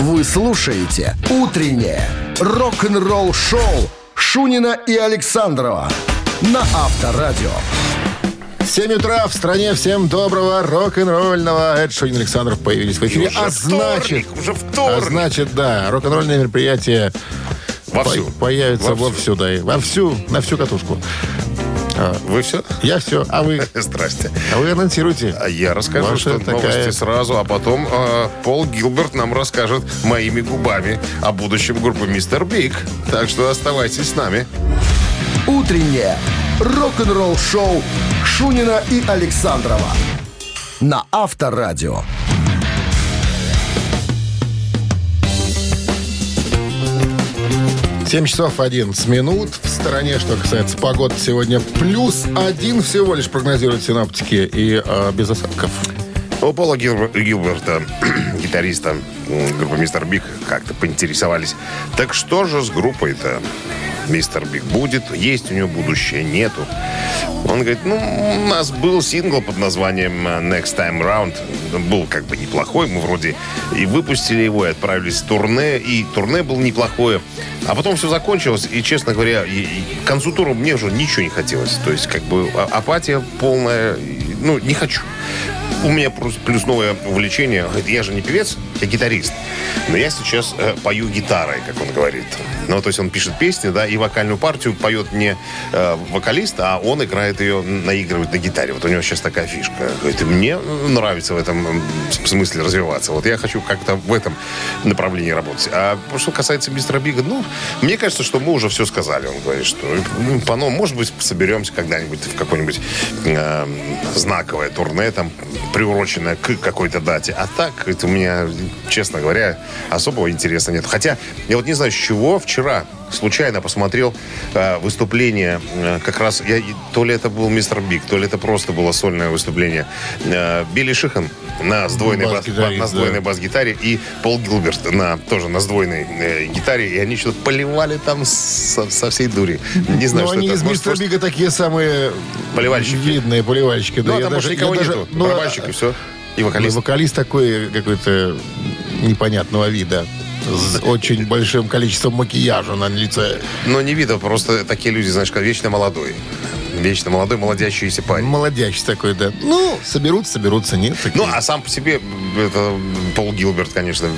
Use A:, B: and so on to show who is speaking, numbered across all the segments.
A: Вы слушаете «Утреннее рок-н-ролл-шоу» Шунина и Александрова на Авторадио.
B: 7 утра в стране. Всем доброго рок-н-ролльного. Эд Шунин Александров появились в эфире.
C: Уже
B: а значит,
C: вторник, уже
B: а
C: вторник.
B: значит, да, рок-н-ролльное мероприятие
C: Вовсю.
B: по- появится
C: Вовсю.
B: вовсю, да, и вовсю, на всю катушку.
C: Вы все?
B: Я все, а вы,
C: Здрасте.
B: а вы анонсируйте.
C: А я расскажу,
B: Ваша
C: что
B: такая-
C: новости сразу, а потом э, Пол Гилберт нам расскажет моими губами о будущем группы Мистер Биг. Так что оставайтесь с нами.
A: «Утреннее рок-н-ролл-шоу» Шунина и Александрова на Авторадио.
B: Семь часов 11 минут. В стороне, что касается погоды, сегодня плюс один всего лишь прогнозируют синаптики и э, без осадков.
C: У Пола Гилбер- Гилберта, гитариста группы Mr. Big, как-то поинтересовались. Так что же с группой-то? Mr. Big будет, есть у него будущее, нету. Он говорит, ну, у нас был сингл под названием э, Next Time Round. Был как бы неплохой, мы вроде и выпустили его, и отправились в турне, и турне было неплохое. А потом все закончилось, и, честно говоря, и- и к концу тура мне уже ничего не хотелось. То есть, как бы, а- апатия полная, ну, не хочу. У меня плюс новое увлечение. Я же не певец, я гитарист. Но я сейчас э, пою гитарой, как он говорит. Ну, то есть он пишет песни, да, и вокальную партию поет не э, вокалист, а он играет ее, наигрывает на гитаре. Вот у него сейчас такая фишка. Говорит, мне нравится в этом смысле развиваться. Вот я хочу как-то в этом направлении работать. А что касается мистера Бига, ну, мне кажется, что мы уже все сказали. Он говорит, что ну, по может быть, соберемся когда-нибудь в какое-нибудь э, знаковое турне, там, приуроченное к какой-то дате. А так, это у меня, честно говоря, особого интереса нет. Хотя, я вот не знаю, с чего вчера случайно посмотрел э, выступление, э, как раз, я, то ли это был мистер Биг, то ли это просто было сольное выступление. Э, Билли Шихан на сдвоенной, бас-
B: Бас-гитарист,
C: на сдвоенной
B: да.
C: бас-гитаре и Пол Гилберт на, тоже на сдвоенной э, гитаре. И они что-то поливали там со, со всей дури. Не знаю,
B: Но
C: что
B: они
C: это.
B: из
C: Может,
B: Мистера
C: просто-
B: Бига такие самые
C: Поливальщики.
B: видные поливальщики.
C: Ну, а там
B: даже-
C: никого
B: даже-
C: нету.
B: ну,
C: Барабанщик и все. И
B: Ну,
C: вокалист.
B: Вокалист такой какой-то непонятного вида. С очень большим количеством макияжа на лице.
C: Но не видно, просто такие люди, знаешь, как вечно молодой. Вечно молодой, молодящийся парень.
B: Молодящий такой, да. Ну, соберутся, соберутся, нет. такие.
C: Ну, а сам по себе, это Пол Гилберт, конечно,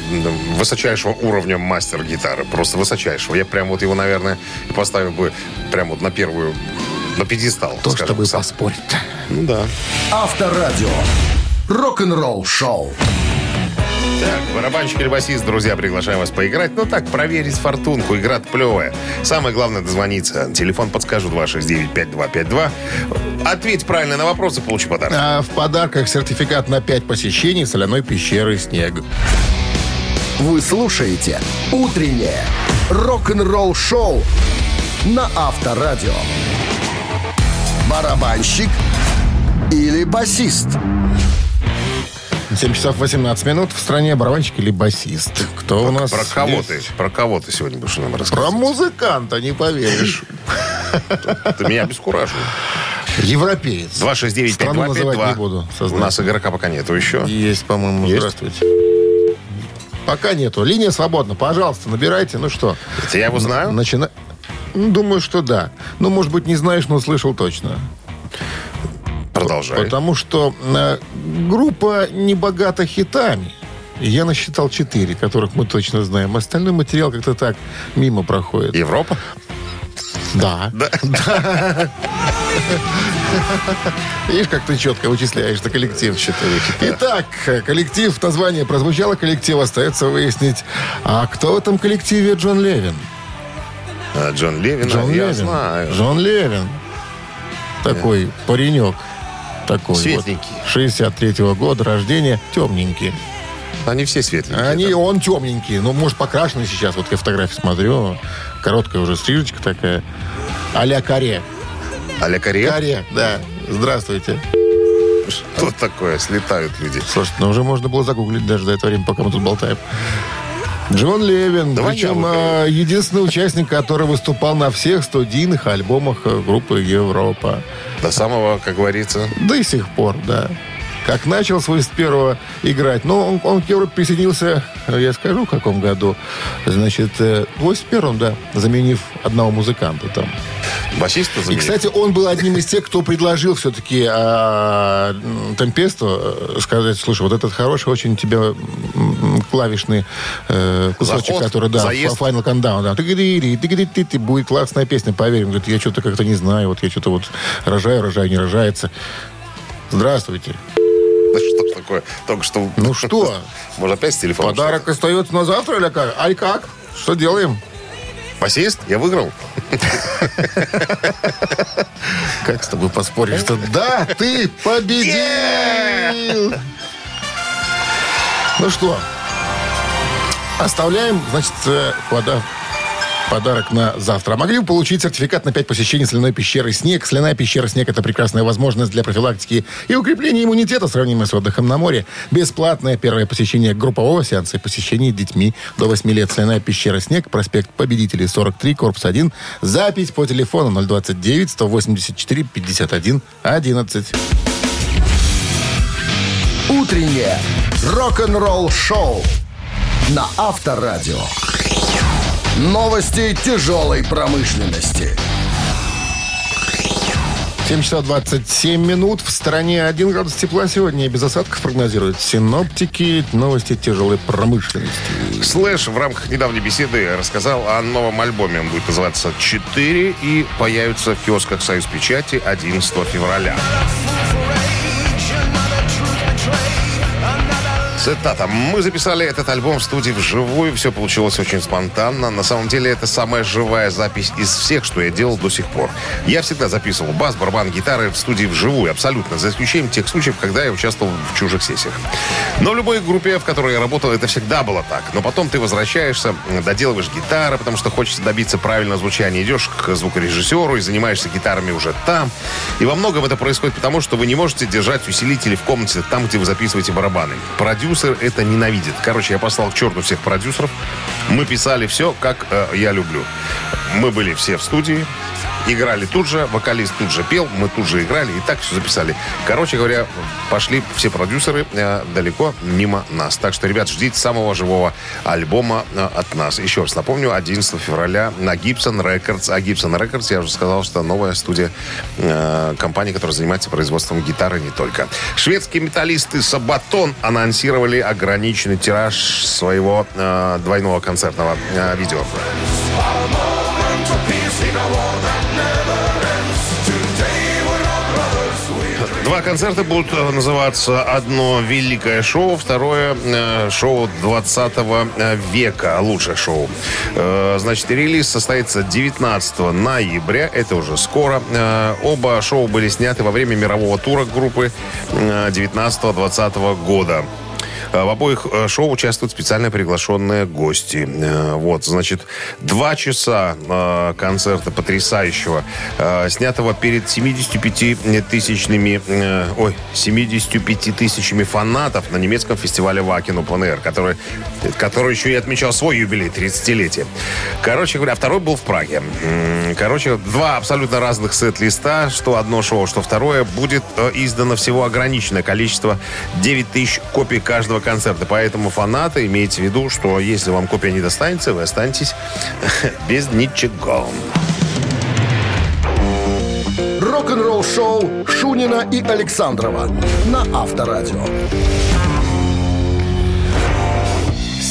C: высочайшего уровня мастер гитары. Просто высочайшего. Я прям вот его, наверное, поставил бы прям вот на первую, на пьедестал.
B: То,
C: скажем,
B: чтобы
C: сам.
B: поспорить.
C: Ну да.
A: Авторадио. Рок-н-ролл-шоу.
C: Так, барабанщик или басист, друзья, приглашаем вас поиграть. Ну так, проверить фортунку. Игра плевая. Самое главное дозвониться. Телефон подскажу 269-5252. Ответь правильно на вопросы, получи подарок.
B: А в подарках сертификат на 5 посещений соляной пещеры «Снег».
A: Вы слушаете «Утреннее рок-н-ролл-шоу» на Авторадио. Барабанщик или басист?
B: 7 часов 18 минут. В стране барабанщик или басист. Кто у нас
C: Про кого
B: есть?
C: ты? Про кого ты сегодня будешь нам
B: Про
C: рассказывать?
B: музыканта, не поверишь.
C: Ты меня обескуражил.
B: Европеец. Страну
C: 269-5252.
B: называть не буду.
C: У нас игрока пока нету еще.
B: Есть, по-моему. Здравствуйте. Пока нету. Линия свободна. Пожалуйста, набирайте. Ну что,
C: Это я его знаю?
B: начина... Ну, Думаю, что да. Ну, может быть, не знаешь, но слышал точно.
C: Продолжай.
B: Потому что э, группа не богата хитами. Я насчитал четыре, которых мы точно знаем. Остальной материал как-то так мимо проходит.
C: Европа?
B: Да.
C: Да.
B: Видишь, как ты четко вычисляешь на коллектив. Итак, коллектив, название прозвучало, коллектив остается выяснить, а кто в этом коллективе Джон Левин?
C: А, Джон Левин,
B: Джон
C: я
B: Левин.
C: знаю.
B: Джон Левин. Такой паренек. Такой
C: Светленький.
B: Вот, 63-го года рождения, темненький.
C: Они все светленькие.
B: Они,
C: там.
B: он темненький, ну, может, покрашенный сейчас. Вот я фотографии смотрю, короткая уже стрижечка такая. А-ля каре.
C: А-ля Корее?
B: Каре, да. Здравствуйте.
C: Что такое? Слетают люди.
B: Слушайте, ну уже можно было загуглить даже до этого времени, пока мы тут болтаем. Джон Левин,
C: Давай
B: причем э, единственный участник, который выступал на всех студийных альбомах э, группы Европа.
C: До самого, как говорится,
B: До сих пор, да. Как начал свой с первого играть. Но он, он к Европе присоединился, я скажу, в каком году. Значит, э, в 81-м, да, заменив одного музыканта там.
C: Басиста
B: И,
C: заменил?
B: кстати, он был одним из тех, кто предложил все-таки а, Темпесту э, сказать, слушай, вот этот хороший очень тебя клавишный э, кусочек,
C: Заход,
B: который, да,
C: заезд.
B: Final Countdown, да, тыгидири, ты, будет классная песня, поверь. Он говорит, я что-то как-то не знаю, вот я что-то вот рожаю, рожаю, не рожается. Здравствуйте.
C: Что такое? Только что...
B: Ну что?
C: Может, опять с телефона?
B: Подарок остается на завтра или как? Ай как? Что делаем?
C: Басист? Я выиграл?
B: Как с тобой поспоришь, что да, ты победил! Ну что, оставляем, значит, э, пода- подарок на завтра. А могли бы получить сертификат на 5 посещений соляной пещеры «Снег». Соляная пещера «Снег» — это прекрасная возможность для профилактики и укрепления иммунитета, сравнимая с отдыхом на море. Бесплатное первое посещение группового сеанса и посещение детьми до 8 лет. Соляная пещера «Снег», проспект Победителей, 43, корпус 1. Запись по телефону 029 184 51 11.
A: Утреннее рок-н-ролл-шоу на Авторадио. Новости тяжелой промышленности.
B: 7 часов 27 минут. В стране 1 градус тепла сегодня. И без осадков прогнозируют синоптики. Новости тяжелой промышленности.
C: Слэш в рамках недавней беседы рассказал о новом альбоме. Он будет называться «4» и появится в киосках «Союз Печати» 11 февраля. Цитата. «Мы записали этот альбом в студии вживую. Все получилось очень спонтанно. На самом деле, это самая живая запись из всех, что я делал до сих пор. Я всегда записывал бас, барабан, гитары в студии вживую, абсолютно, за исключением тех случаев, когда я участвовал в чужих сессиях. Но в любой группе, в которой я работал, это всегда было так. Но потом ты возвращаешься, доделываешь гитары, потому что хочется добиться правильного звучания. Идешь к звукорежиссеру и занимаешься гитарами уже там. И во многом это происходит потому, что вы не можете держать усилители в комнате там, где вы записываете барабаны. Продюсер это ненавидит. Короче, я послал к черту всех продюсеров. Мы писали все, как э, я люблю. Мы были все в студии. Играли тут же, вокалист тут же пел, мы тут же играли и так все записали. Короче говоря, пошли все продюсеры э, далеко мимо нас. Так что, ребят, ждите самого живого альбома э, от нас. Еще раз напомню, 11 февраля на Gibson Records. А Gibson Records, я уже сказал, что новая студия э, компании, которая занимается производством гитары не только. Шведские металлисты Сабатон анонсировали ограниченный тираж своего э, двойного концертного э, видео. Два концерта будут э, называться одно «Великое шоу», второе э, шоу 20 века, лучшее шоу. Э, значит, релиз состоится 19 ноября, это уже скоро. Э, оба шоу были сняты во время мирового тура группы э, 19-20 года. Э, В обоих э, шоу участвуют специально приглашенные гости. Э, Вот, значит, два часа концерта потрясающего, снятого перед 75 тысячными, ой, 75 тысячами фанатов на немецком фестивале Open Air, который, который еще и отмечал свой юбилей, 30-летие. Короче говоря, второй был в Праге. Короче, два абсолютно разных сет-листа, что одно шоу, что второе, будет издано всего ограниченное количество 9 тысяч копий каждого концерта. Поэтому фанаты, имейте в виду, что если вам копия не достанется, вы останетесь без ничего.
A: Рок-н-ролл-шоу Шунина и Александрова на Авторадио.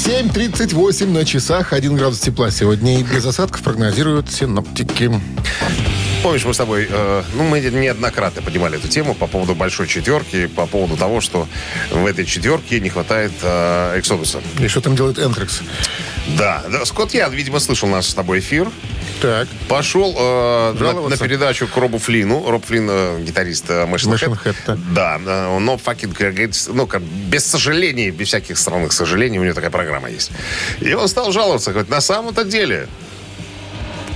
B: 7.38 на часах, 1 градус тепла сегодня. И без осадков прогнозируют синоптики.
C: Помнишь, мы с тобой, э, ну, мы неоднократно поднимали эту тему по поводу большой четверки, по поводу того, что в этой четверке не хватает э, Эксодуса.
B: И что там делает Энтрекс?
C: Да, да, Скотт Ян, видимо, слышал наш с тобой эфир.
B: Так.
C: Пошел э, на, на передачу к Робу Флину. Роб Флин, э, гитарист э, Head.
B: Head, да.
C: Да, э, но fucking, как говорится, ну, как, без сожалений, без всяких странных сожалений, у него такая программа есть. И он стал жаловаться, говорит, на самом-то деле,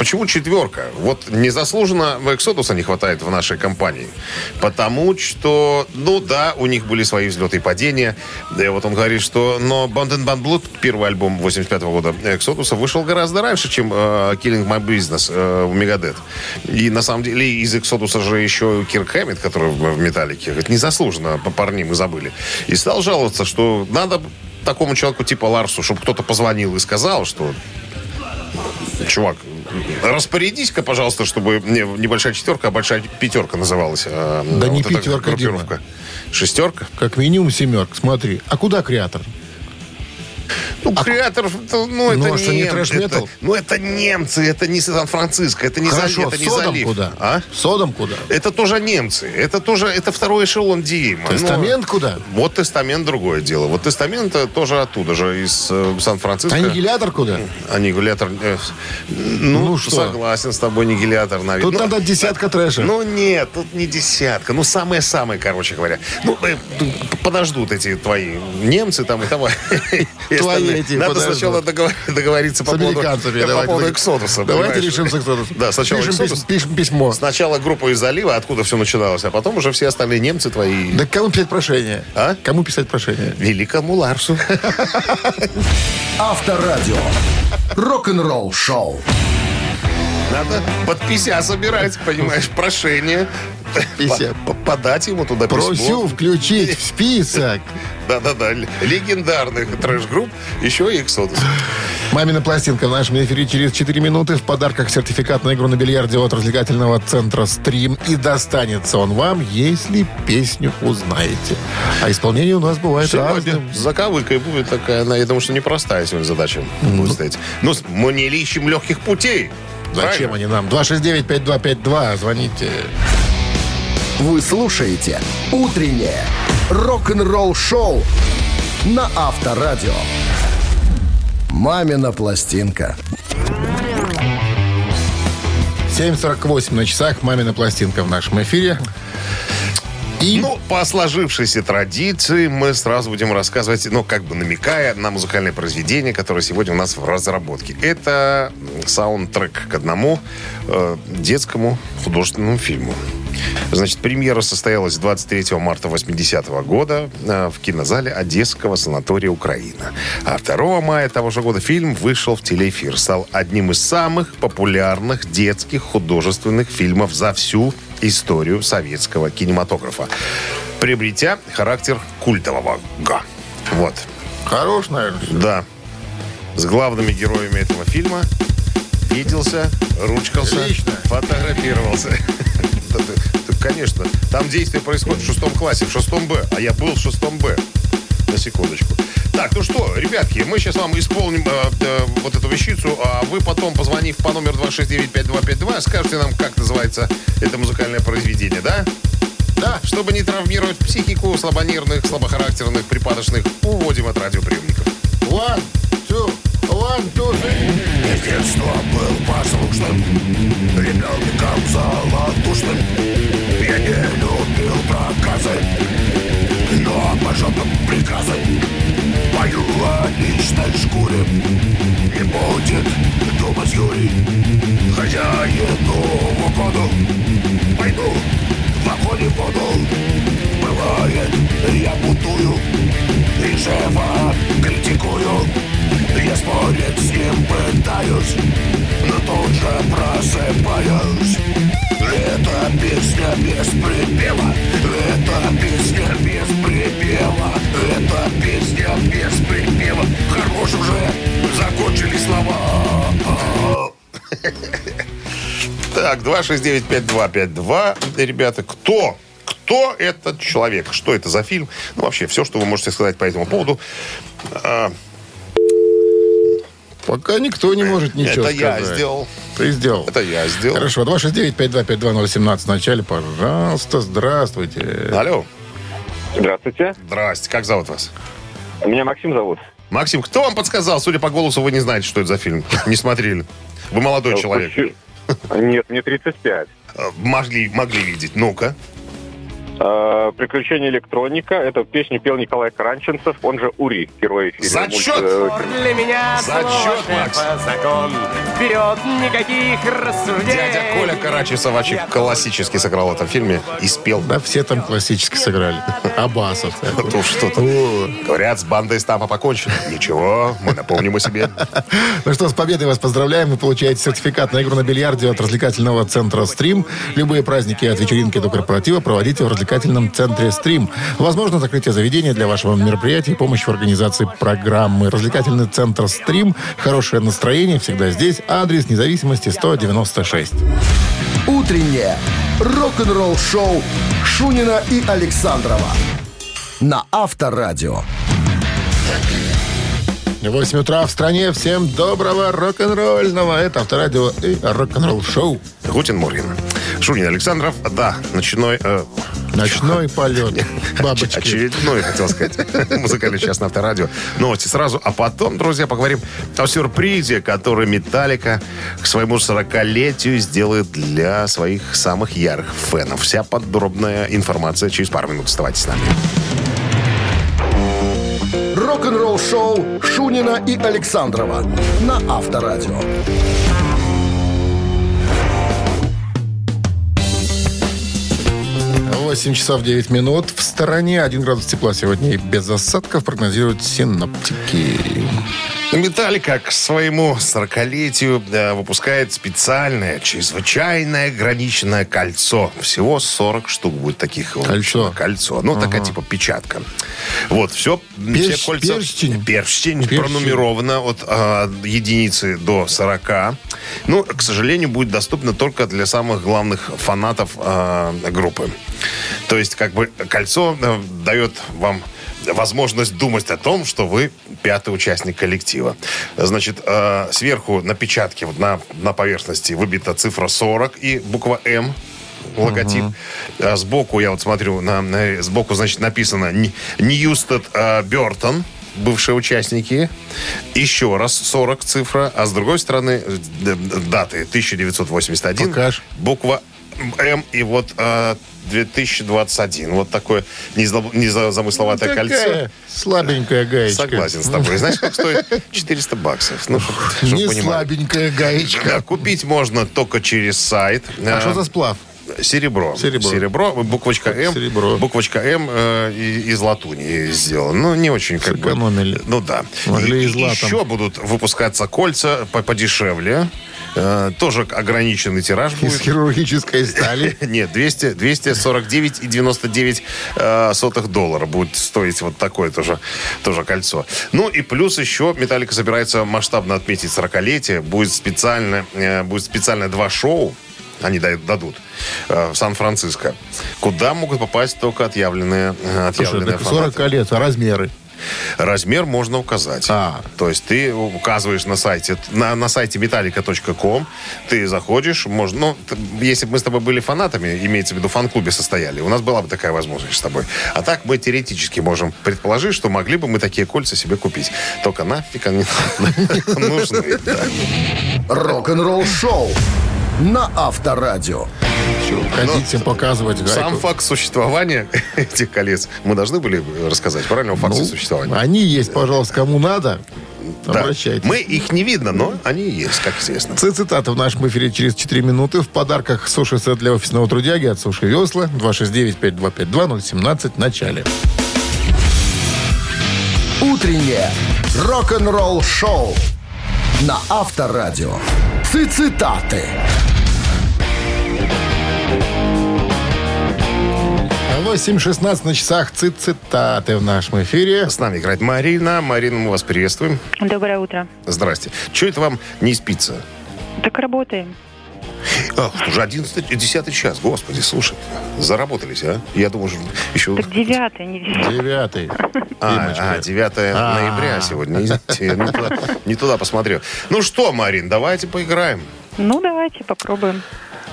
C: Почему четверка? Вот незаслуженно Эксодуса не хватает в нашей компании. Потому что, ну да, у них были свои взлеты и падения. И вот он говорит, что... Но Band and Band Blood, первый альбом 85 года Эксодуса, вышел гораздо раньше, чем э, Killing My Business э, Мегадет. И на самом деле из Эксодуса же еще Кирк Хэммит, который в, в Металлике, говорит, незаслуженно по парни мы забыли. И стал жаловаться, что надо такому человеку типа Ларсу, чтобы кто-то позвонил и сказал, что чувак, распорядись-ка, пожалуйста, чтобы не небольшая четверка, а большая пятерка называлась. э,
B: Да не
C: вот эта
B: пятерка.
C: Шестерка?
B: Как минимум семерка. Смотри. А куда креатор?
C: Ну, креатор, это, ну,
B: Ну,
C: это
B: а что, не трэш-метал?
C: это- Ну, это немцы, это не Сан-Франциско, это не,
B: Хорошо,
C: это не
B: содом
C: залив.
B: куда?
C: А?
B: Содом куда?
C: Это тоже немцы. Это тоже, это второй эшелон Дима. Ну,
B: Тестамент куда?
C: вот тестамент другое дело. Вот тестамент э, тоже оттуда же, из э, Сан-Франциско.
B: Аннигилятор куда?
C: Аннигилятор. э, ну,
B: Ну, что?
C: согласен с тобой, аннигилятор, наверное.
B: Тут
C: Ну,
B: надо десятка трэша.
C: Ну нет, тут не десятка. Ну, самые-самые, короче говоря. Ну, э, подождут эти твои немцы там и. И
B: Твои эти
C: Надо
B: подождут.
C: сначала договор- договориться
B: С
C: по поводу,
B: американцами.
C: по
B: давайте.
C: поводу Эксодуса.
B: Давайте
C: понимаешь?
B: решим с Эксодусом.
C: Да, сначала
B: пишем,
C: Эксодус.
B: пишем письмо.
C: Сначала группа из залива, откуда все начиналось, а потом уже все остальные немцы твои.
B: Да кому писать прошение?
C: А?
B: Кому писать прошение?
C: Великому Ларсу.
A: Авторадио. Рок-н-ролл шоу.
C: Надо под 50 собирать, понимаешь, прошение.
B: 50.
C: По- по- Подать ему туда
B: Просю включить в список.
C: Да-да-да, легендарных трэш-групп, еще и Эксодус.
B: Мамина пластинка в нашем эфире через 4 минуты. В подарках сертификат на игру на бильярде от развлекательного центра «Стрим». И достанется он вам, если песню узнаете. А исполнение у нас бывает
C: Сегодня
B: разным.
C: с заковыкой будет такая, она, я думаю, что непростая сегодня задача будет стоять. Ну, мы не ищем легких путей.
B: Зачем
C: Правильно?
B: они нам? 269-5252. Звоните.
A: Вы слушаете «Утреннее рок-н-ролл шоу» на Авторадио. «Мамина пластинка».
B: 7.48 на часах. Мамина пластинка в нашем эфире. И
C: Ну, по сложившейся традиции мы сразу будем рассказывать, ну, как бы намекая на музыкальное произведение, которое сегодня у нас в разработке. Это саундтрек к одному э, детскому художественному фильму. Значит, премьера состоялась 23 марта 80 года э, в кинозале Одесского санатория «Украина». А 2 мая того же года фильм вышел в телеэфир. Стал одним из самых популярных детских художественных фильмов за всю историю советского кинематографа, приобретя характер культового. Га. Вот.
B: хорош, наверное.
C: Да. С главными героями этого фильма виделся, ручкался,
B: Лично.
C: фотографировался. Да, да, Конечно. Там действие происходит в шестом классе, в шестом Б. А я был в шестом Б. На секундочку. Так, ну что, ребятки, мы сейчас вам исполним э, э, вот эту вещицу, а вы потом, позвонив по номеру 269-5252, скажете нам, как называется это музыкальное произведение, да? Да, чтобы не травмировать психику слабонервных, слабохарактерных, припадочных, уводим от радиоприемников.
B: One, two, one, two, three.
D: С детства был послушным, ребенком золотушным. Я не любил проказы, но по жопам приказы. Пою о личной шкуре, не будет думать Юрий. Хозяину угоду, пойду в огонь и в воду. Бывает, я бутую и живо критикую. Я спорить с ним пытаюсь, но тут же просыпаюсь. Это песня без припева, это песня без припева, это песня без припева. Хорош уже, закончили слова.
C: Так, 269-5252. Ребята, кто? Кто этот человек? Что это за фильм? Ну, вообще, все, что вы можете сказать по этому поводу.
B: Пока никто не может ничего
C: это я
B: сказать.
C: сделал.
B: Ты сделал.
C: Это я сделал.
B: Хорошо, 269-5252-017 в начале, пожалуйста, здравствуйте.
C: Алло.
E: Здравствуйте.
C: Здрасте. Как зовут вас?
E: Меня Максим зовут.
C: Максим, кто вам подсказал? Судя по голосу, вы не знаете, что это за фильм. Не смотрели. Вы молодой человек.
E: Почему? Нет, мне 35.
C: Э, Могли, могли видеть. Ну-ка.
E: Э, Приключения электроника. Это песню пел Николай Каранченцев, он же Ури, герой фильма.
C: Зачет!
E: Э,
F: Для меня
C: Зачет, Макс.
F: закон. Вперед, никаких рассуждений.
C: Дядя Коля Карачев-Савачек классически сыграл в этом фильме и спел.
B: Да, все там классически сыграли. Абасов.
C: То что-то. Говорят, с бандой Стампа покончено. Ничего, мы напомним о себе.
B: Ну что, с победой вас поздравляем. Вы получаете сертификат на игру на бильярде от развлекательного центра «Стрим». Любые праздники от вечеринки до корпоратива проводите в развлекательном центре «Стрим». Возможно, закрытие заведения для вашего мероприятия и помощь в организации программы. Развлекательный центр «Стрим». Хорошее настроение всегда здесь. Адрес независимости 196.
A: Утреннее рок-н-ролл-шоу Шунина и Александрова на Авторадио.
B: 8 утра в стране. Всем доброго рок-н-ролльного. Это Авторадио и рок-н-ролл шоу.
C: Гутин Морген. Шунин Александров, да, ночной... э,
B: Ночной полет. Бабочки.
C: Очередной, хотел сказать, музыкальный час на Авторадио. Новости сразу, а потом, друзья, поговорим о сюрпризе, который Металлика к своему 40-летию сделает для своих самых ярых фенов. Вся подробная информация через пару минут. Оставайтесь с нами.
A: Рок-н-ролл-шоу Шунина и Александрова на Авторадио.
B: 8 часов 9 минут. В стороне 1 градус тепла сегодня и без осадков прогнозируют синоптики.
C: Металлика к своему 40-летию э, выпускает специальное, чрезвычайное ограниченное кольцо. Всего 40 штук будет таких. вот.
B: Кольцо.
C: Кольцо. Ну, такая типа печатка. Вот, все,
B: Перщ-
C: все кольца...
B: перстень?
C: Перстень.
B: Перстень.
C: Пронумеровано от э, единицы до 40. Ну, к сожалению, будет доступно только для самых главных фанатов э, группы. То есть, как бы, кольцо э, дает вам возможность думать о том, что вы пятый участник коллектива. Значит, э, сверху на печатке, вот на, на поверхности выбита цифра 40 и буква М логотип. А сбоку, я вот смотрю, на, на- сбоку, значит, написано Ньюстед э, Бертон, бывшие участники. Еще раз 40 цифра, а с другой стороны э, даты 1981.
B: Покаж.
C: Буква М и вот э, 2021. Вот такое неза- незамысловатое кольцо.
B: Такая слабенькая гаечка.
C: Согласен с тобой. Знаешь, как стоит? 400 баксов. Ну,
B: Не слабенькая гаечка.
C: Да, купить можно только через сайт.
B: А
C: Э,
B: что за сплав?
C: Серебро.
B: Серебро.
C: буквочка М.
B: Серебро.
C: Буквочка М э, из латуни сделана. Ну, не очень как бы...
B: Сэкономили.
C: Ну, да.
B: Могли и
C: еще будут выпускаться кольца по- подешевле. Э, тоже ограниченный тираж
B: Из
C: будет.
B: хирургической стали.
C: Нет, 200, 249 и 99 э, сотых доллара будет стоить вот такое тоже, тоже кольцо. Ну и плюс еще Металлика собирается масштабно отметить 40-летие. Будет специально, э, будет специально два шоу, они да- дадут э, в Сан-Франциско, куда могут попасть только отъявленные,
B: Слушай,
C: отъявленные
B: так
C: фанаты.
B: 40 лет, а размеры?
C: Размер можно указать.
B: А.
C: То есть ты указываешь на сайте, на, на сайте metallica.com, ты заходишь, можно, ну, если бы мы с тобой были фанатами, имеется в виду фан-клубе состояли, у нас была бы такая возможность с тобой. А так мы теоретически можем предположить, что могли бы мы такие кольца себе купить. Только нафиг они нужны. да.
A: Рок-н-ролл-шоу на Авторадио.
B: Чё, Ходить всем показывать
C: Сам
B: гайку.
C: факт существования этих колец мы должны были рассказать, правильно? Факт
B: Ну,
C: существования.
B: Они есть, пожалуйста, кому надо.
C: Да.
B: Обращайтесь.
C: Мы их не видно, но они есть, как известно.
B: Ци- Цитата в нашем эфире через 4 минуты. В подарках суши-сет для офисного трудяги от Суши Весла. 269-5252-017 в начале.
A: Утреннее рок-н-ролл-шоу на Авторадио. Цитаты.
B: 8.16 на часах. Цит цитаты в нашем эфире.
C: С нами играет Марина. Марина, мы вас приветствуем.
G: Доброе утро.
C: Здрасте. Что это вам не спится?
G: Так работаем.
C: А, уже 11, 10 час. Господи, слушай, заработались, а? Я думаю, что еще...
G: Так девятый, не десятый.
B: Девятый.
C: А,
B: Димочка.
C: а, 9
B: А.
C: ноября сегодня. Извините, не туда, не туда посмотрел. Ну что, Марин, давайте поиграем.
G: Ну, давайте попробуем.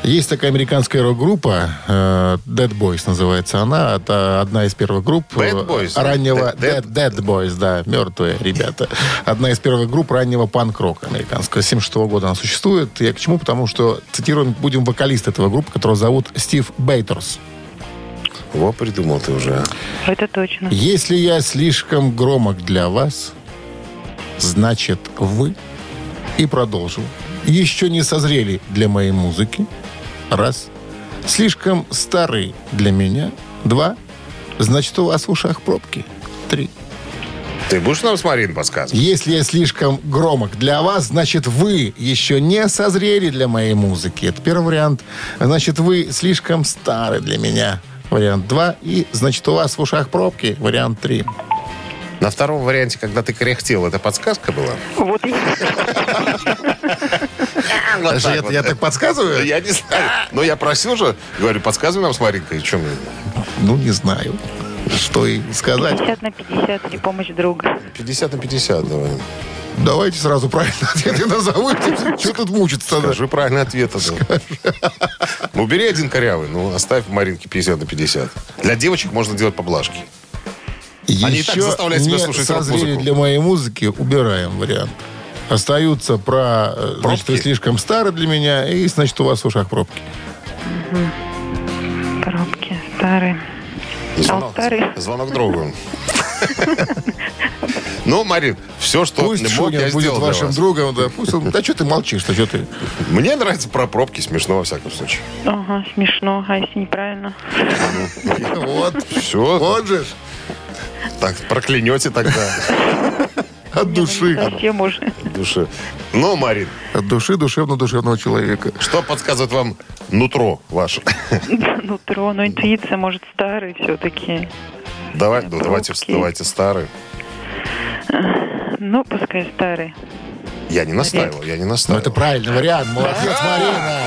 B: Есть такая американская рок-группа, э, Dead Boys называется она. Это одна из первых групп э,
C: Bad Boys?
B: раннего...
C: Dead-
B: Dead, Dead Boys, да, мертвые ребята. Одна из первых групп раннего панк-рока американского. С 76 года она существует. Я к чему? Потому что цитируем будем вокалист этого группы, которого зовут Стив Бейтерс.
C: Во, придумал ты уже.
G: Это точно.
B: Если я слишком громок для вас, значит вы. И продолжил. Еще не созрели для моей музыки. Раз. Слишком старый для меня. Два. Значит, у вас в ушах пробки. Три.
C: Ты будешь нам с Мариной подсказывать?
B: Если я слишком громок для вас, значит, вы еще не созрели для моей музыки. Это первый вариант. Значит, вы слишком стары для меня. Вариант два. И, значит, у вас в ушах пробки. Вариант три.
C: На втором варианте, когда ты кряхтел, это подсказка была?
G: Вот и
C: Вот
B: Даже я,
C: вот.
B: я так подсказываю?
C: Я не знаю. Но я просил же, говорю, подсказывай нам с Маринкой. Чем?
B: Ну, не знаю, что и сказать.
G: 50 на 50 или помощь друга.
C: 50 на 50 давай.
B: Давайте сразу правильно ответы назовите. Что тут мучиться?
C: Скажи правильный ответ. Ну, убери один корявый. Ну, оставь Маринке 50 на 50. Для девочек можно делать поблажки. Они и так
B: Еще
C: заставляют себя слушать
B: созрели
C: рок-музыку.
B: для моей музыки. Убираем вариант. Остаются про, э, значит,
C: Пробки?
B: вы слишком стары для меня, и, значит, у вас в ушах пробки.
G: Коробки старые.
C: Звонок,
G: старый.
C: звонок другу. Ну, Марин, все, что
B: Пусть
C: мог, я
B: будет
C: сделал для
B: вашим
C: вас.
B: другом, да, пусть он... Да что ты молчишь, что ты...
C: Мне нравится про пробки, смешно во всяком случае.
G: Ага, смешно. А если неправильно?
B: Вот,
C: Все,
B: вот же
C: так проклянете тогда
B: от души.
G: Совсем уже.
C: в душе. Ну, Марин,
B: От души душевно-душевного человека.
C: что подсказывает вам нутро ваше?
G: Нутро, но интуиция, может, старый все-таки.
C: Давай, ну, давайте, давайте старый.
G: Ну, пускай старый.
C: Я не настаивал, я не
B: Ну,
C: настаивал.
B: это правильный вариант. Молодец, Марина.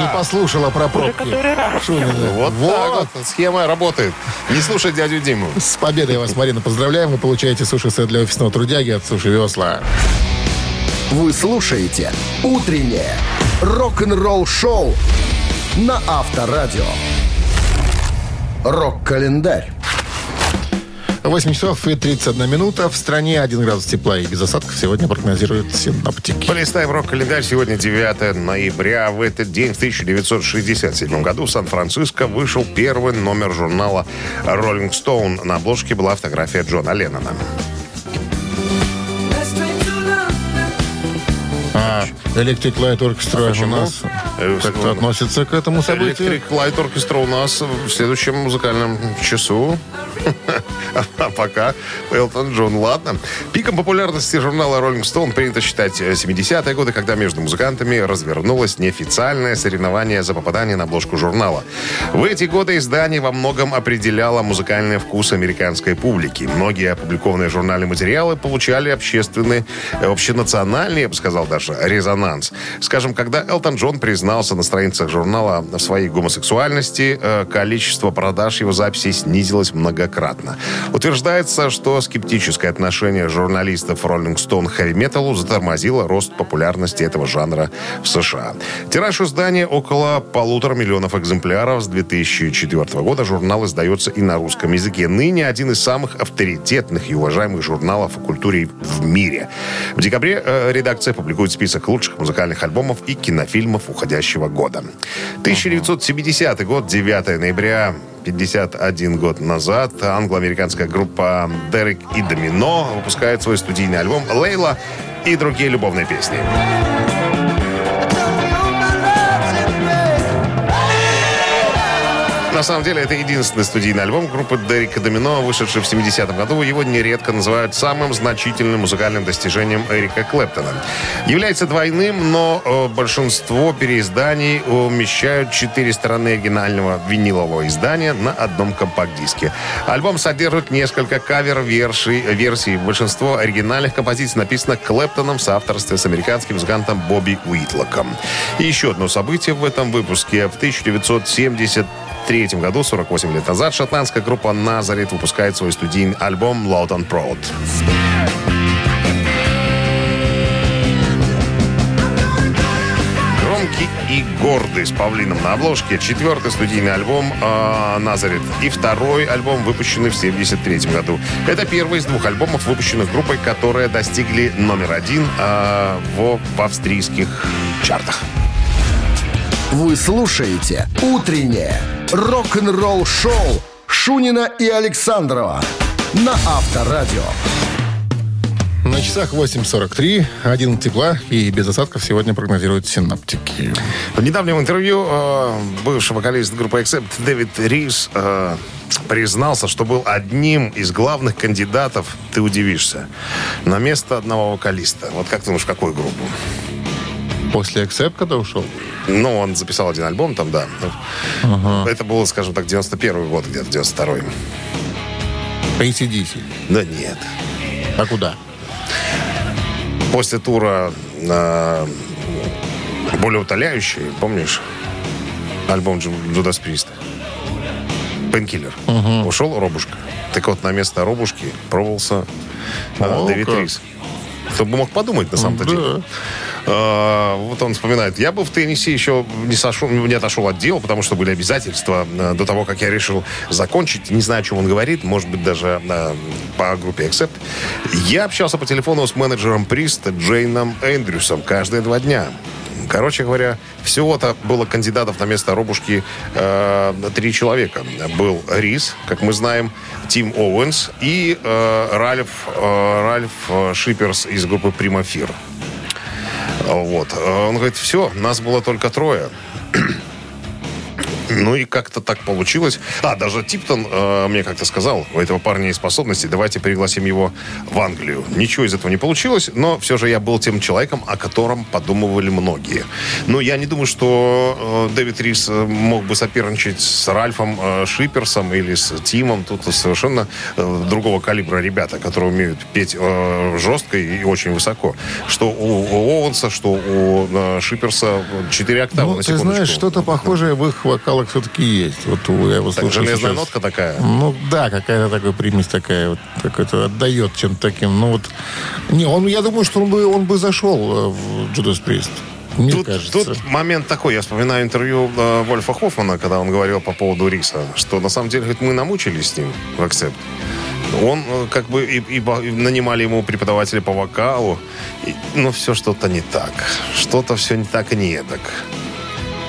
B: Не послушала про пробки. Шунина.
C: Вот, так вот, схема работает. Не слушай дядю Диму.
B: С победой вас, Марина, поздравляем. Вы получаете суши-сет для офисного трудяги от Суши Весла.
A: Вы слушаете «Утреннее рок-н-ролл-шоу» на Авторадио. Рок-календарь.
B: 8 часов и 31 минута. В стране 1 градус тепла и без осадков сегодня прогнозируют синоптики.
C: Полистай в рок-календарь. Сегодня 9 ноября. В этот день, в 1967 году, в Сан-Франциско вышел первый номер журнала Rolling Stone. На обложке была фотография Джона Леннона.
B: А Electric Light Orchestra у
C: Почему?
B: нас как-то относится к этому событию.
C: Electric Light Orchestra у нас в следующем музыкальном часу. А пока Элтон Джон. Ладно. Пиком популярности журнала Rolling Stone принято считать э, 70-е годы, когда между музыкантами развернулось неофициальное соревнование за попадание на обложку журнала. В эти годы издание во многом определяло музыкальный вкус американской публики. Многие опубликованные в журнале материалы получали общественный, э, общенациональный, я бы сказал даже, резонанс. Скажем, когда Элтон Джон признался на страницах журнала в своей гомосексуальности, э, количество продаж его записей снизилось многократно. Утверждается, что скептическое отношение журналистов Rolling Stone к хэви-металу затормозило рост популярности этого жанра в США. Тираж издания около полутора миллионов экземпляров. С 2004 года журнал издается и на русском языке. Ныне один из самых авторитетных и уважаемых журналов о культуре в мире. В декабре э, редакция публикует список лучших музыкальных альбомов и кинофильмов уходящего года. 1970 год, 9 ноября, 51 год назад англо-американская группа Дерек и Домино выпускает свой студийный альбом «Лейла» и другие любовные песни. На самом деле, это единственный студийный альбом группы Дерека Домино, вышедший в 70-м году. Его нередко называют самым значительным музыкальным достижением Эрика Клэптона. Является двойным, но э, большинство переизданий умещают четыре стороны оригинального винилового издания на одном компакт-диске. Альбом содержит несколько кавер-версий. версий. Большинство оригинальных композиций написано Клэптоном в соавторстве с американским музыкантом Бобби Уитлоком. И еще одно событие в этом выпуске. В 1970 1993 году, 48 лет назад, шотландская группа «Назарет» выпускает свой студийный альбом «Loud and Proud». Громкий и гордый с павлином на обложке. Четвертый студийный альбом э, «Назарет» и второй альбом, выпущенный в 1973 году. Это первый из двух альбомов, выпущенных группой, которые достигли номер один э, в, в австрийских чартах.
A: Вы слушаете «Утреннее Рок-н-ролл шоу Шунина и Александрова на Авторадио.
B: На часах 8.43, один тепла и без осадков сегодня прогнозируют синаптики.
C: В недавнем интервью э, бывший вокалист группы Accept Дэвид Рис э, признался, что был одним из главных кандидатов, ты удивишься, на место одного вокалиста. Вот как ты думаешь, в какую группу?
B: После Accept, когда ушел?
C: Ну, он записал один альбом там, да. Это было, скажем так, 91 год, где-то 92-й.
B: ACDC.
C: Да нет.
B: А куда?
C: После тура э, более утоляющий, помнишь? Альбом Джу- Judas Priest. Пенкиллер. Ушел Робушка. Так вот, на место Робушки пробовался э, Дэвид. Рис. Кто бы мог подумать, на самом-то
B: Да.
C: деле. А, вот он вспоминает. Я был в Теннесси еще не, сошел, не отошел от дела, потому что были обязательства э, до того, как я решил закончить. Не знаю, о чем он говорит. Может быть, даже э, по группе Accept. Я общался по телефону с менеджером Приста Джейном Эндрюсом каждые два дня. Короче говоря, всего-то было кандидатов на место Робушки э, три человека. Был Рис, как мы знаем, Тим Оуэнс и э, Ральф, э, Ральф э, Шиперс из группы Примафир. Вот. Э, Он говорит, все, нас было только трое. Ну и как-то так получилось. А, даже Типтон э, мне как-то сказал, у этого парня есть способности, давайте пригласим его в Англию. Ничего из этого не получилось, но все же я был тем человеком, о котором подумывали многие. Ну, я не думаю, что э, Дэвид Рис э, мог бы соперничать с Ральфом э, Шиперсом или с Тимом. Тут совершенно э, другого калибра ребята, которые умеют петь э, жестко и очень высоко. Что у, у Оуэнса, что у э, Шиперса 4 октавы
B: Ну,
C: на
B: ты
C: секундочку.
B: знаешь, что-то похожее в их вокалах все-таки есть. Вот у- я его
C: Так, железная
B: сейчас.
C: нотка такая.
B: Ну да, какая-то такая примесь такая, вот, какой-то отдает чем-то таким. Ну вот, не, он, я думаю, что он бы, он бы зашел э, в Judas Priest. Мне
C: Тут,
B: кажется.
C: тут момент такой, я вспоминаю интервью э, Вольфа Хоффмана, когда он говорил по поводу Риса, что на самом деле говорит, мы намучились с ним в Accept. Он э, как бы и, и и нанимали ему преподавателя по вокалу, и- но все что-то не так. Что-то все не так и не так.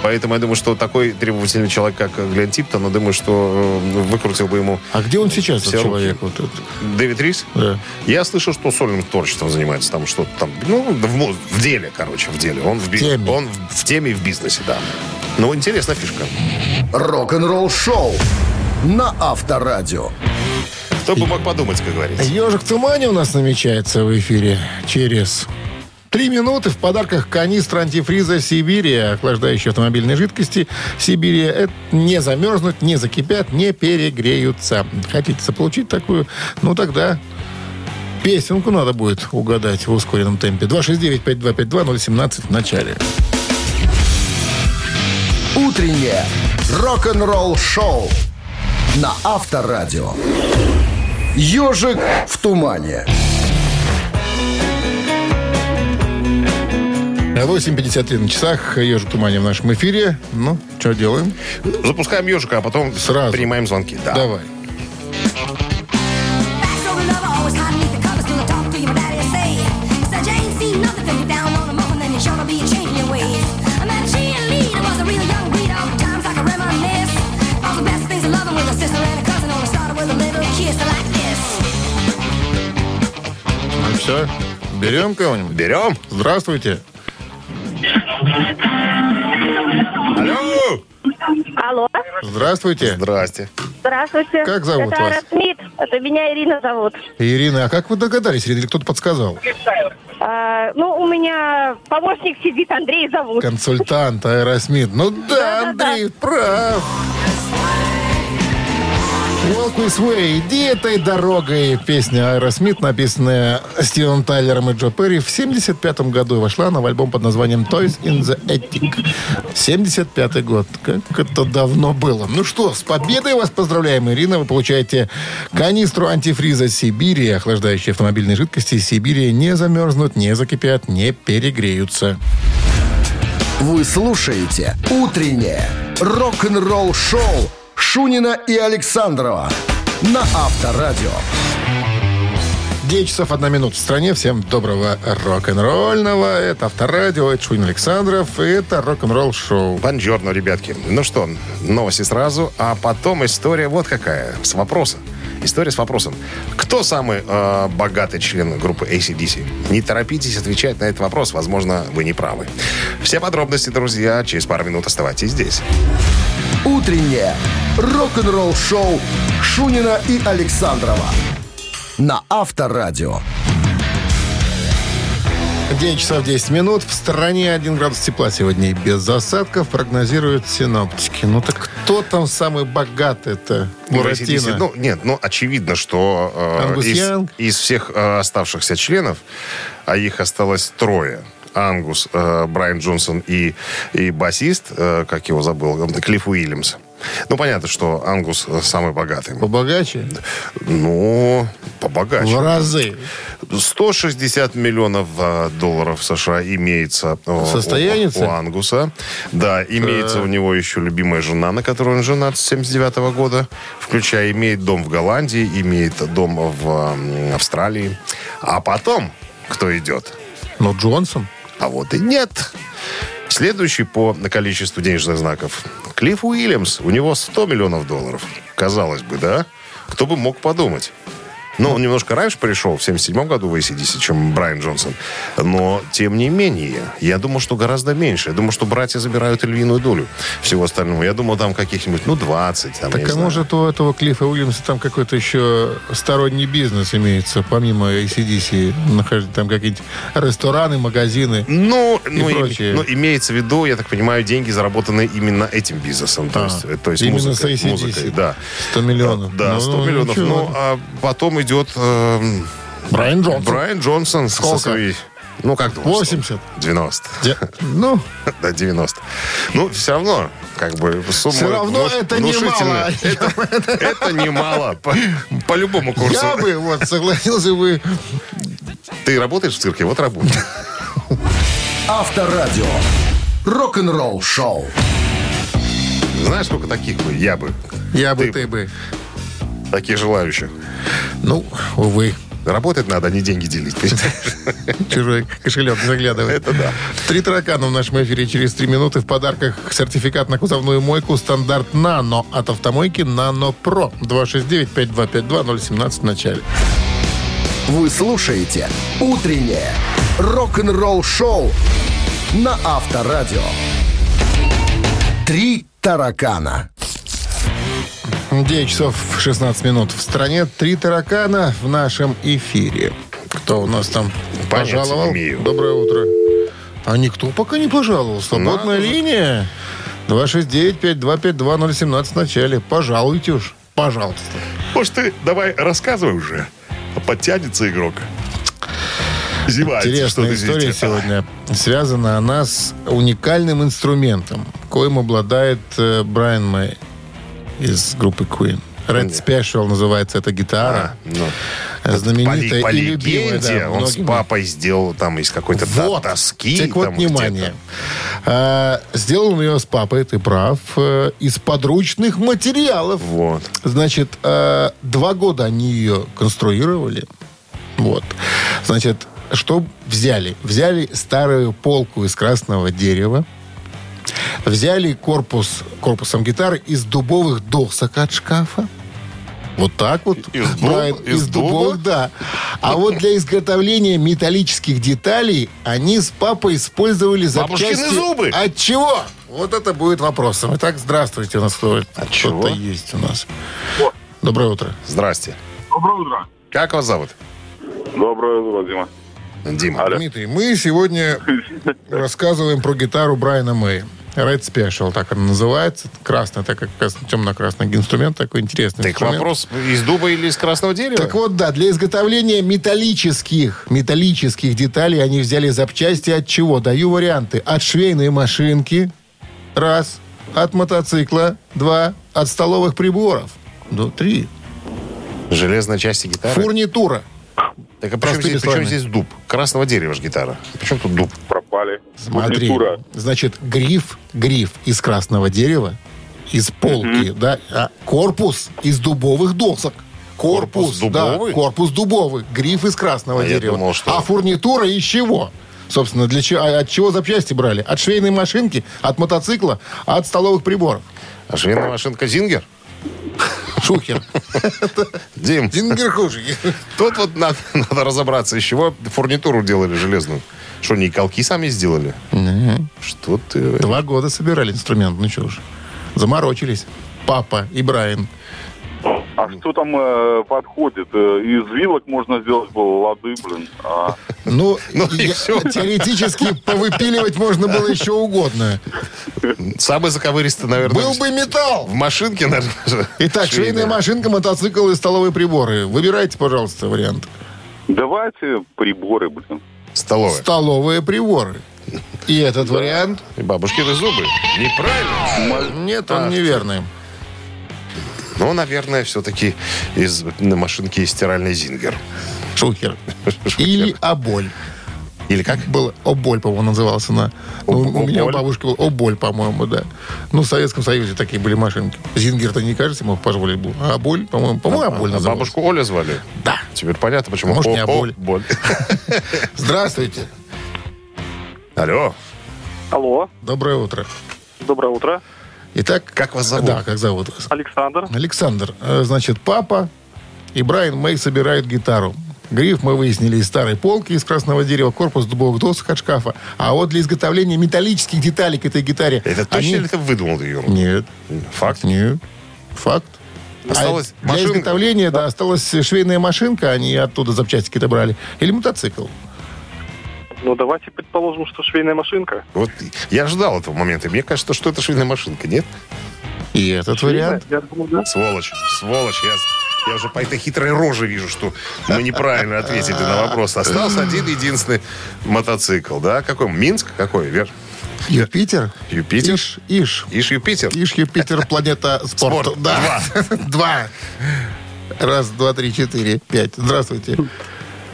C: Поэтому я думаю, что такой требовательный человек, как Глен Типтон, я думаю, что э, выкрутил бы ему
B: А где он сейчас, этот человек? Вот этот?
C: Дэвид Рис.
B: Да.
C: Я слышал, что сольным творчеством занимается там что-то там. Ну, в, в деле, короче, в деле. Он в, би-
B: теме.
C: Он в, в теме и в бизнесе, да. Ну, интересная фишка.
A: Рок-н-ролл шоу на Авторадио.
C: Кто бы мог подумать, как говорится.
B: Ежик в тумане у нас намечается в эфире через три минуты. В подарках канистра антифриза Сибирия, охлаждающие автомобильные жидкости. Сибирия это не замерзнут, не закипят, не перегреются. Хотите заполучить такую? Ну тогда песенку надо будет угадать в ускоренном темпе. 269-5252-017 в начале.
A: Утреннее рок-н-ролл шоу на Авторадио. Ежик в тумане.
B: 8.53 на часах. Ежик в тумане в нашем эфире. Ну, что делаем?
C: Запускаем ежика, а потом
B: Сразу.
C: принимаем звонки. Да.
B: Давай. Все, берем кого-нибудь?
C: Берем.
B: Здравствуйте.
C: Алло.
H: Алло,
B: Здравствуйте.
C: Здрасте.
H: здравствуйте.
B: Как зовут
H: Это
B: вас?
H: Смит. Это меня Ирина зовут.
B: Ирина, а как вы догадались, или кто-то подсказал?
H: А, ну, у меня помощник сидит, Андрей зовут.
B: Консультант Аэросмит. Ну да,
H: Да-да-да.
B: Андрей, прав. Walk This Way. Иди этой дорогой. Песня Аэросмит, написанная Стивеном Тайлером и Джо Перри в 75 году. Вошла она в альбом под названием Toys in the Attic. 75 год. Как это давно было. Ну что, с победой вас поздравляем, Ирина. Вы получаете канистру антифриза Сибири. Охлаждающие автомобильные жидкости Сибири не замерзнут, не закипят, не перегреются.
A: Вы слушаете «Утреннее рок-н-ролл-шоу» Шунина и Александрова на Авторадио.
B: 9 часов 1 минут в стране. Всем доброго рок-н-ролльного. Это Авторадио, это Шунин Александров, и это рок-н-ролл шоу.
C: Бонжорно, ребятки. Ну что, новости сразу, а потом история вот какая, с вопроса. История с вопросом. Кто самый э, богатый член группы ACDC? Не торопитесь отвечать на этот вопрос, возможно, вы не правы. Все подробности, друзья, через пару минут оставайтесь здесь.
A: Утреннее рок-н-ролл-шоу Шунина и Александрова на Авторадио.
B: 9 часов 10 минут. В стране 1 градус тепла сегодня и без осадков прогнозируют синоптики. Ну так кто там самый богатый-то?
C: Ну,
B: Буратино.
C: Ну, нет, ну, очевидно, что э, из, из всех э, оставшихся членов, а их осталось трое, Ангус, э, Брайан Джонсон и, и басист, э, как его забыл, Клифф Уильямс. Ну, понятно, что Ангус э, самый богатый.
B: Побогаче?
C: Ну, побогаче.
B: В разы.
C: 160 миллионов э, долларов США имеется э, у- у, Ангуса. Да, имеется у него еще любимая жена, на которую он женат с 79 года, включая имеет дом в Голландии, имеет дом в Австралии. А потом, кто идет?
B: Ну, Джонсон.
C: А вот и нет. Следующий по количеству денежных знаков. Клифф Уильямс. У него 100 миллионов долларов. Казалось бы, да? Кто бы мог подумать? Ну, он немножко раньше пришел, в 77 году в ACDC, чем Брайан Джонсон. Но, тем не менее, я думал, что гораздо меньше. Я думал, что братья забирают львиную долю всего остального. Я думал, там каких-нибудь, ну, 20. Там,
B: Так а может у этого Клиффа Уильямса там какой-то еще сторонний бизнес имеется, помимо ACDC? Там какие-нибудь рестораны, магазины.
C: Ну, ну, им-
B: прочее.
C: ну, имеется в виду, я так понимаю, деньги заработаны именно этим бизнесом. То
B: А,
C: есть, э, то есть
B: именно
C: музыкой,
B: с AC/DC.
C: музыкой, да.
B: 100 миллионов.
C: Да,
B: Ну,
C: 100
B: ну,
C: миллионов.
B: ничего.
C: Ну, а потом идет э,
B: Брайан Джонсон.
C: Брайан Джонсон
B: Сколько?
C: со своей... Ну, как думаешь?
B: 80.
C: 90.
B: Де- Ну,
C: Да, 90. Ну, все равно, как бы, сумма
B: Всё равно
C: внуш-
B: это немало.
C: Это, это немало. По, по любому курсу.
B: я бы вот согласился бы.
C: Ты работаешь в цирке? Вот работай.
A: Авторадио. Рок-н-ролл шоу.
C: Знаешь, сколько таких бы? Я бы.
B: Я бы,
C: Ты-
B: ты бы.
C: Таких желающих.
B: Ну, увы.
C: Работать надо, а не деньги делить. понимаешь?
B: Чужой кошелек заглядывает.
C: Это да.
B: Три таракана в нашем эфире через три минуты. В подарках сертификат на кузовную мойку стандарт «Нано» от автомойки «Нано Про». 269-5252-017 в начале.
A: Вы слушаете «Утреннее рок-н-ролл шоу» на Авторадио. Три таракана.
B: 9 часов 16 минут. В стране три таракана в нашем эфире. Кто у нас там
C: Понятия
B: пожаловал? Доброе утро. А никто пока не пожаловал. Свободная
C: Надо же.
B: линия. 269-5252-017 в начале. Пожалуйте уж. Пожалуйста.
C: Может, ты давай рассказывай уже. Подтянется игрок. Зевает.
B: Интересная история
C: здесь.
B: сегодня. Связана она с уникальным инструментом, коим обладает э, Брайан Мэй из группы Queen. Red Special называется эта гитара.
C: А, ну.
B: знаменитая
C: по, по
B: и любимая. да,
C: он с папой сделал там из какой-то
B: Вот.
C: доски.
B: Так вот, внимание. А, сделал он ее с папой, ты прав, э, из подручных материалов.
C: Вот.
B: Значит, э, два года они ее конструировали. Вот. Значит, что взяли? Взяли старую полку из красного дерева, взяли корпус, корпусом гитары из дубовых досок от шкафа. Вот так вот.
C: Из дуб-
B: Брайан,
C: из
B: из
C: дуба?
B: дубовых, да. А вот для изготовления металлических деталей они с папой использовали
C: Бабушкины
B: запчасти...
C: зубы.
B: От чего? Вот это будет вопросом. Итак, здравствуйте. У нас кто- кто-то есть у нас. Доброе утро.
C: Здрасте.
E: Доброе утро.
C: Как вас зовут?
E: Доброе утро, Дима.
C: Дима.
B: Дмитрий, мы сегодня рассказываем про гитару Брайана Мэя. Red Special, так она называется. Красная, так как темно-красный инструмент, такой интересный
C: Так
B: инструмент.
C: вопрос из дуба или из красного дерева?
B: Так вот, да, для изготовления металлических, металлических деталей они взяли запчасти от чего? Даю варианты. От швейной машинки, раз. От мотоцикла, два. От столовых приборов, ну, три.
C: Железная часть гитары.
B: Фурнитура.
C: Так а причем здесь, причем здесь дуб? Красного дерева же гитара. Причем тут дуб?
E: Пропали.
B: Смотри,
E: Фурнитура.
B: значит, гриф, гриф из красного дерева, из полки, да, а корпус из дубовых досок. Корпус,
C: Корпус
B: да,
C: дубовый?
B: корпус дубовый, гриф из красного
C: А я
B: дерева.
C: думал, что-
B: А фурнитура из чего? Собственно, для чего, а от чего запчасти брали? От швейной машинки, от мотоцикла, от столовых приборов.
C: А швейная машинка Зингер?
B: Шухер.
C: Дим,
B: Дингерхуши.
C: тут вот надо, надо разобраться, из чего фурнитуру делали железную. Что, не колки сами сделали? Что ты...
B: Два года собирали инструмент, ну что ж. Заморочились. Папа и Брайан.
E: А что там э, подходит? Э, Из вилок можно сделать было лады, блин. А,
B: Ну,
C: Ну и
B: я-
C: всё.
B: теоретически повыпиливать можно было еще угодно.
C: Самый заковыристый, наверное,
B: Был бы металл.
C: в машинке, наверное.
B: Итак, швейная машинка, мотоцикл и столовые приборы. Выбирайте, пожалуйста, вариант.
E: давайте приборы, блин.
C: Столовая.
B: Столовые приборы. И этот вариант?
C: И бабушкины зубы. Неправильно.
B: Нет, он неверный.
C: Ну, наверное, все-таки из на машинки стиральной Зингер.
B: Шухер. Или оболь.
C: Или как?
B: Было Оболь, по-моему, назывался на... Ну, у меня у
C: Оболь?
B: бабушки был Оболь, по-моему, да. Ну, в Советском Союзе такие были машинки. Зингер-то не кажется, мог позволить был. А Оболь, по-моему, по-моему, Оболь
C: А
B: назывался.
C: бабушку Оля звали?
B: Да.
C: Теперь понятно, почему.
B: Может, не Оболь.
C: Боль.
B: Здравствуйте.
C: Алло.
E: Алло,
B: Доброе утро.
E: доброе утро.
B: Итак...
C: Как вас зовут?
B: Да, как зовут?
E: Александр.
B: Александр. Э, Значит, папа и Брайан Мэй собирают гитару. Гриф мы выяснили из старой полки из красного дерева, корпус дубовых досок от шкафа. А вот для изготовления металлических деталей к этой гитаре...
C: Это точно
B: они-
C: ли ты выдумал ерунду?
B: Нет,
C: Факт?
B: нет. Факт. А для
C: машинка?
B: изготовления, да, осталась швейная машинка, они оттуда запчасти какие-то брали. Или мотоцикл.
E: Ну, давайте предположим, что швейная машинка.
C: Вот я ждал этого момента. Мне кажется, что это швейная машинка, нет?
B: И этот вариант.
E: Я думаю, да.
C: Сволочь, сволочь. Я, я уже по этой хитрой роже вижу, что мы неправильно ответили на вопрос. Остался один единственный мотоцикл, да? Какой? Минск? Какой? Вер?
B: Юпитер?
C: Юпитер?
B: Иш, Иш.
C: Иш Юпитер?
B: Иш, Юпитер, планета спорта.
C: Спорт.
B: Да. Два. Раз, два, три, четыре, пять. Здравствуйте.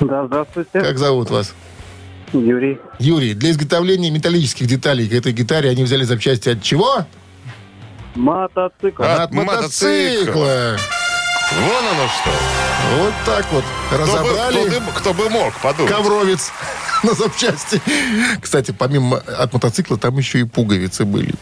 E: Да, здравствуйте.
B: Как зовут вас?
E: Юрий.
B: Юрий, для изготовления металлических деталей к этой гитаре они взяли запчасти от чего?
E: Мотоцикл.
C: От мотоцикла. Вон оно что.
B: Вот так вот.
C: Кто бы,
B: Разобрали
C: кто бы- кто бы мог подумать.
B: ковровец на запчасти. Кстати, помимо от мотоцикла, там еще и пуговицы были.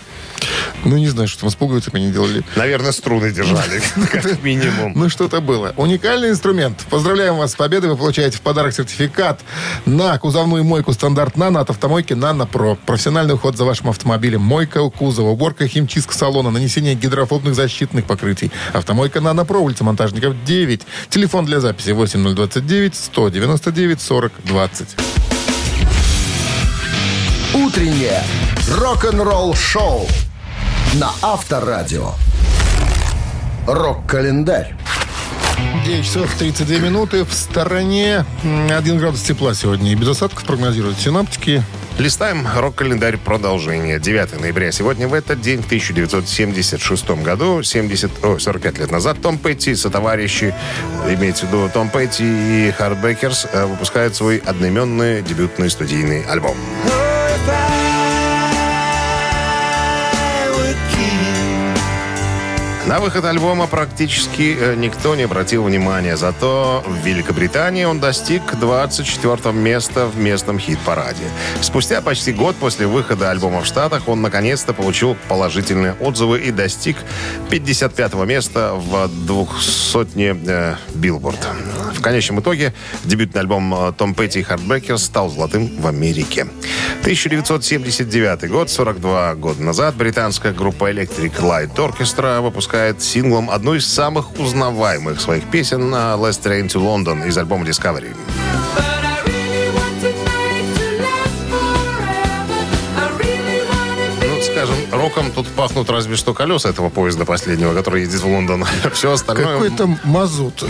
B: Ну, не знаю, что там с пуговицами они делали.
C: Наверное, струны держали, как минимум.
B: Ну, что-то было. Уникальный инструмент. Поздравляем вас с победой. Вы получаете в подарок сертификат на кузовную мойку стандарт «Нано» от автомойки «Нано Про». Профессиональный уход за вашим автомобилем. Мойка кузова, уборка химчистка салона, нанесение гидрофобных защитных покрытий. Автомойка «Нано Про», улица Монтажников, 9. Телефон для записи 8029 199 40 20.
A: Утреннее рок-н-ролл-шоу на Авторадио. Рок-календарь.
B: 9 часов 32 минуты. В стороне м, 1 градус тепла сегодня. И без осадков прогнозируют синаптики.
C: Листаем рок-календарь продолжение. 9 ноября. Сегодня в этот день, в 1976 году, 70, о, 45 лет назад, Том Петти и сотоварищи, имеется в виду Том Петти и Heartbreakers, э, выпускают свой одноименный дебютный студийный альбом. На выход альбома практически э, никто не обратил внимания, зато в Великобритании он достиг 24 места в местном хит-параде. Спустя почти год после выхода альбома в Штатах он наконец-то получил положительные отзывы и достиг 55 места в 200 э, Билборд. В конечном итоге дебютный альбом э, Том Петти и Heartbreakers стал золотым в Америке. 1979 год, 42 года назад, британская группа Electric Light Orchestra выпускает синглом одну из самых узнаваемых своих песен Last Train to London из альбома Discovery. Роком тут пахнут разве что колеса этого поезда последнего, который едет в Лондон. Все остальное
B: Какой-то мазут.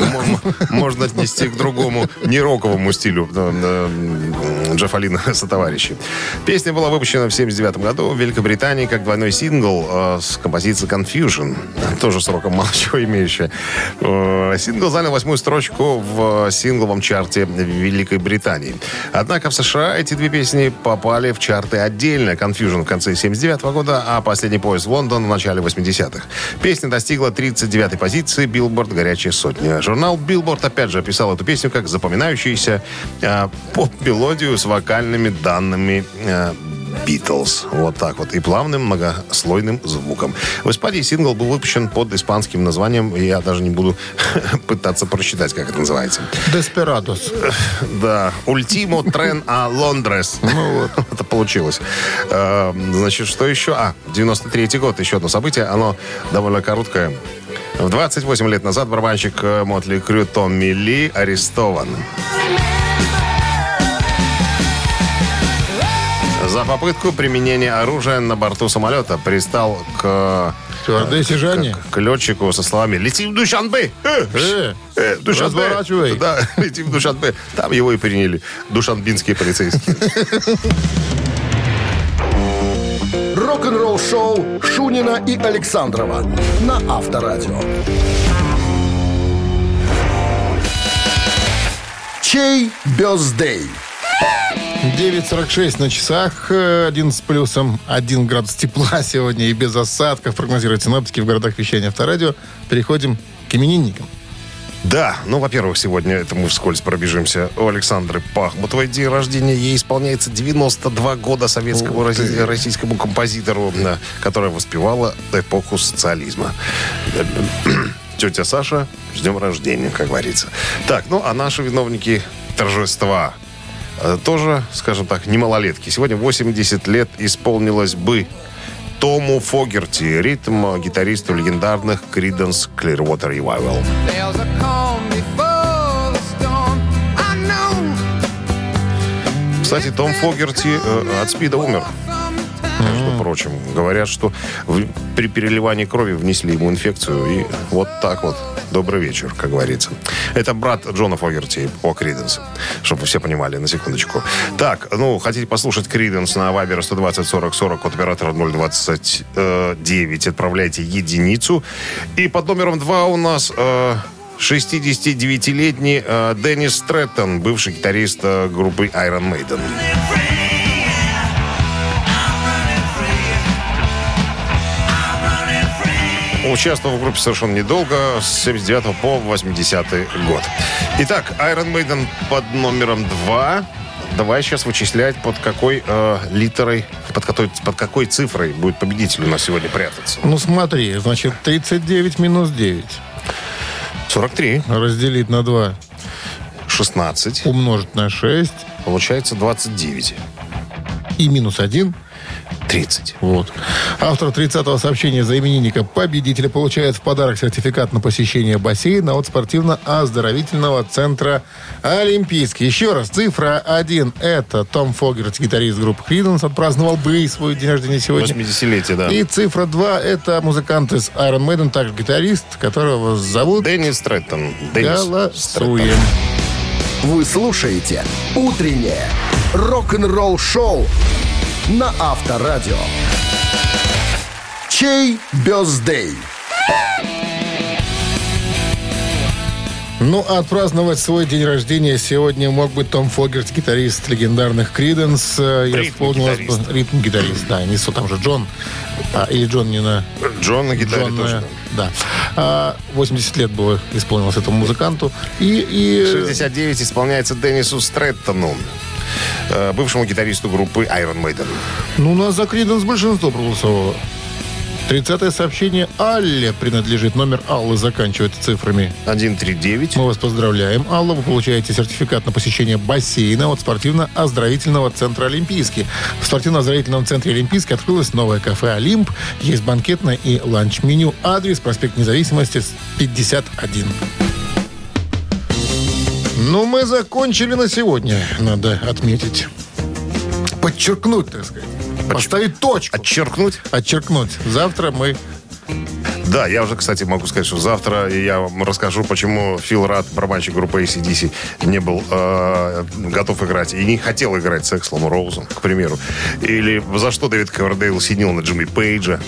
C: можно- отнести к другому, не роковому стилю Джафалина сотоварищи. Песня была выпущена в 79 году в Великобритании как двойной сингл э, с композицией Confusion, тоже сроком мало чего имеющая. Э, сингл занял восьмую строчку в сингловом чарте Великой Британии. Однако в США эти две песни попали в чарты отдельно. Confusion в конце 79 года, а последний поезд в Лондон в начале 80-х. Песня достигла 39-й позиции Billboard «Горячая сотня». Журнал Billboard опять же описал эту песню как запоминающуюся э, поп-мелодию с вокальными данными э, Beatles. Вот так вот. И плавным многослойным звуком. В Испании сингл был выпущен под испанским названием. Я даже не буду пытаться прочитать, как это называется.
B: Деспирадос.
C: Да. Ультимо трен а Лондрес. Ну вот. это получилось. Э, Значит, что еще? А, 93-й год. Еще одно событие. Оно довольно короткое. В 28 лет назад барабанщик э, Мотли Крю Томми Ли арестован. За попытку применения оружия на борту самолета пристал к,
B: Стюардессе Жанне.
C: к, к летчику со словами «Лети в Душанбе!» э,
B: Э,
C: э, Душанбе!»
B: разворачивай.
C: Да, лети в Душанбе. Там его и приняли. Душанбинские полицейские.
A: Рок-н-ролл шоу Шунина и Александрова на Авторадио. Чей бездей?
B: 9.46 на часах, э, 1 с плюсом, 1 градус тепла сегодня и без осадков, прогнозируют синоптики в городах вещания авторадио. Переходим к именинникам.
C: Да, ну, во-первых, сегодня это мы вскользь пробежимся. У Александры Пахмутовой день рождения. Ей исполняется 92 года советскому роси- российскому композитору, которая воспевала эпоху социализма. Тетя Саша, с днем рождения, как говорится. Так, ну, а наши виновники торжества тоже, скажем так, не малолетки. Сегодня 80 лет исполнилось бы Тому Фогерти, ритм гитаристу легендарных Creedence Clearwater Revival. Кстати, Том Фогерти э, от СПИДа умер. Между прочим, говорят, что в- при переливании крови внесли ему инфекцию. И вот так вот. Добрый вечер, как говорится. Это брат Джона Фогерти по Криденс. Чтобы вы все понимали, на секундочку. Так, ну, хотите послушать Криденс на Вайбер 120 40 40 от оператора 029. Отправляйте единицу. И под номером 2 у нас... э, 69-летний э, Деннис Стрэттон, бывший гитарист э, группы Iron Maiden. Участвовал в группе совершенно недолго, с 79 по 80 год. Итак, Iron Maiden под номером 2. Давай сейчас вычислять, под какой э, литерой, под какой, под какой цифрой будет победитель у нас сегодня прятаться.
B: Ну смотри, значит, 39 минус 9
C: 43,
B: разделить на 2
C: 16,
B: умножить на 6
C: получается 29,
B: и минус 1
C: 30.
B: Вот. Автор 30-го сообщения за именинника победителя получает в подарок сертификат на посещение бассейна от спортивно-оздоровительного центра «Олимпийский». Еще раз, цифра 1 – это Том Фогерт, гитарист группы Creedence, отпраздновал бы свой день рождения сегодня.
C: 80-летие, да.
B: И цифра 2 – это музыкант из Iron Maiden, также гитарист, которого зовут
C: Деннис Стрэттон. Деннис Стрэттон.
B: Голосуем.
A: Вы слушаете «Утреннее рок-н-ролл-шоу» на Авторадио. Чей бездей?
B: Ну, а отпраздновать свой день рождения сегодня мог бы Том Фогерт, гитарист легендарных Криденс. Я
C: Ритм
B: вспомнил,
C: гитарист.
B: ритм-гитарист, да, несу там же Джон. А, или Джон не на...
C: Джон на гитаре
B: Джон,
C: тоже.
B: э, да. А, 80 лет было исполнилось этому музыканту. И, и
C: 69 исполняется Деннису Стрэттону, э, бывшему гитаристу группы Iron Maiden.
B: ну, у нас за Криденс большинство проголосовало. 30-е сообщение Алле принадлежит. Номер Аллы заканчивается цифрами
C: 139.
B: Мы вас поздравляем, Алла. Вы получаете сертификат на посещение бассейна от спортивно-оздоровительного центра «Олимпийский». В спортивно-оздоровительном центре «Олимпийский» открылось новое кафе «Олимп». Есть банкетное и ланч-меню. Адрес проспект Независимости 51. Ну, мы закончили на сегодня, надо отметить. Подчеркнуть, так сказать. Поставить точку.
C: Отчеркнуть.
B: Отчеркнуть. Завтра мы
C: Да, я уже, кстати, могу сказать, что завтра я вам расскажу, почему Фил Рад, барабанщик группы ACDC, не был э, готов играть и не хотел играть с Экслом Роузом, к примеру. Или за что Дэвид Ковердейл сидел на Джимми Пейджа.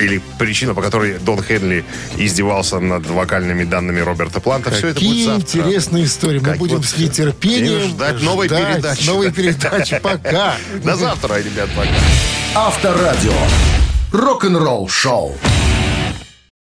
C: Или причина, по которой Дон Хенли издевался над вокальными данными Роберта Планта. Все это будет
B: Какие
C: завтра.
B: интересные истории. Мы
C: Как
B: будем
C: вот
B: с нетерпением
C: ждать новой передачи.
B: Новой передачи. Пока.
C: До завтра, ребят, пока.
A: Авторадио. Рок-н-ролл шоу.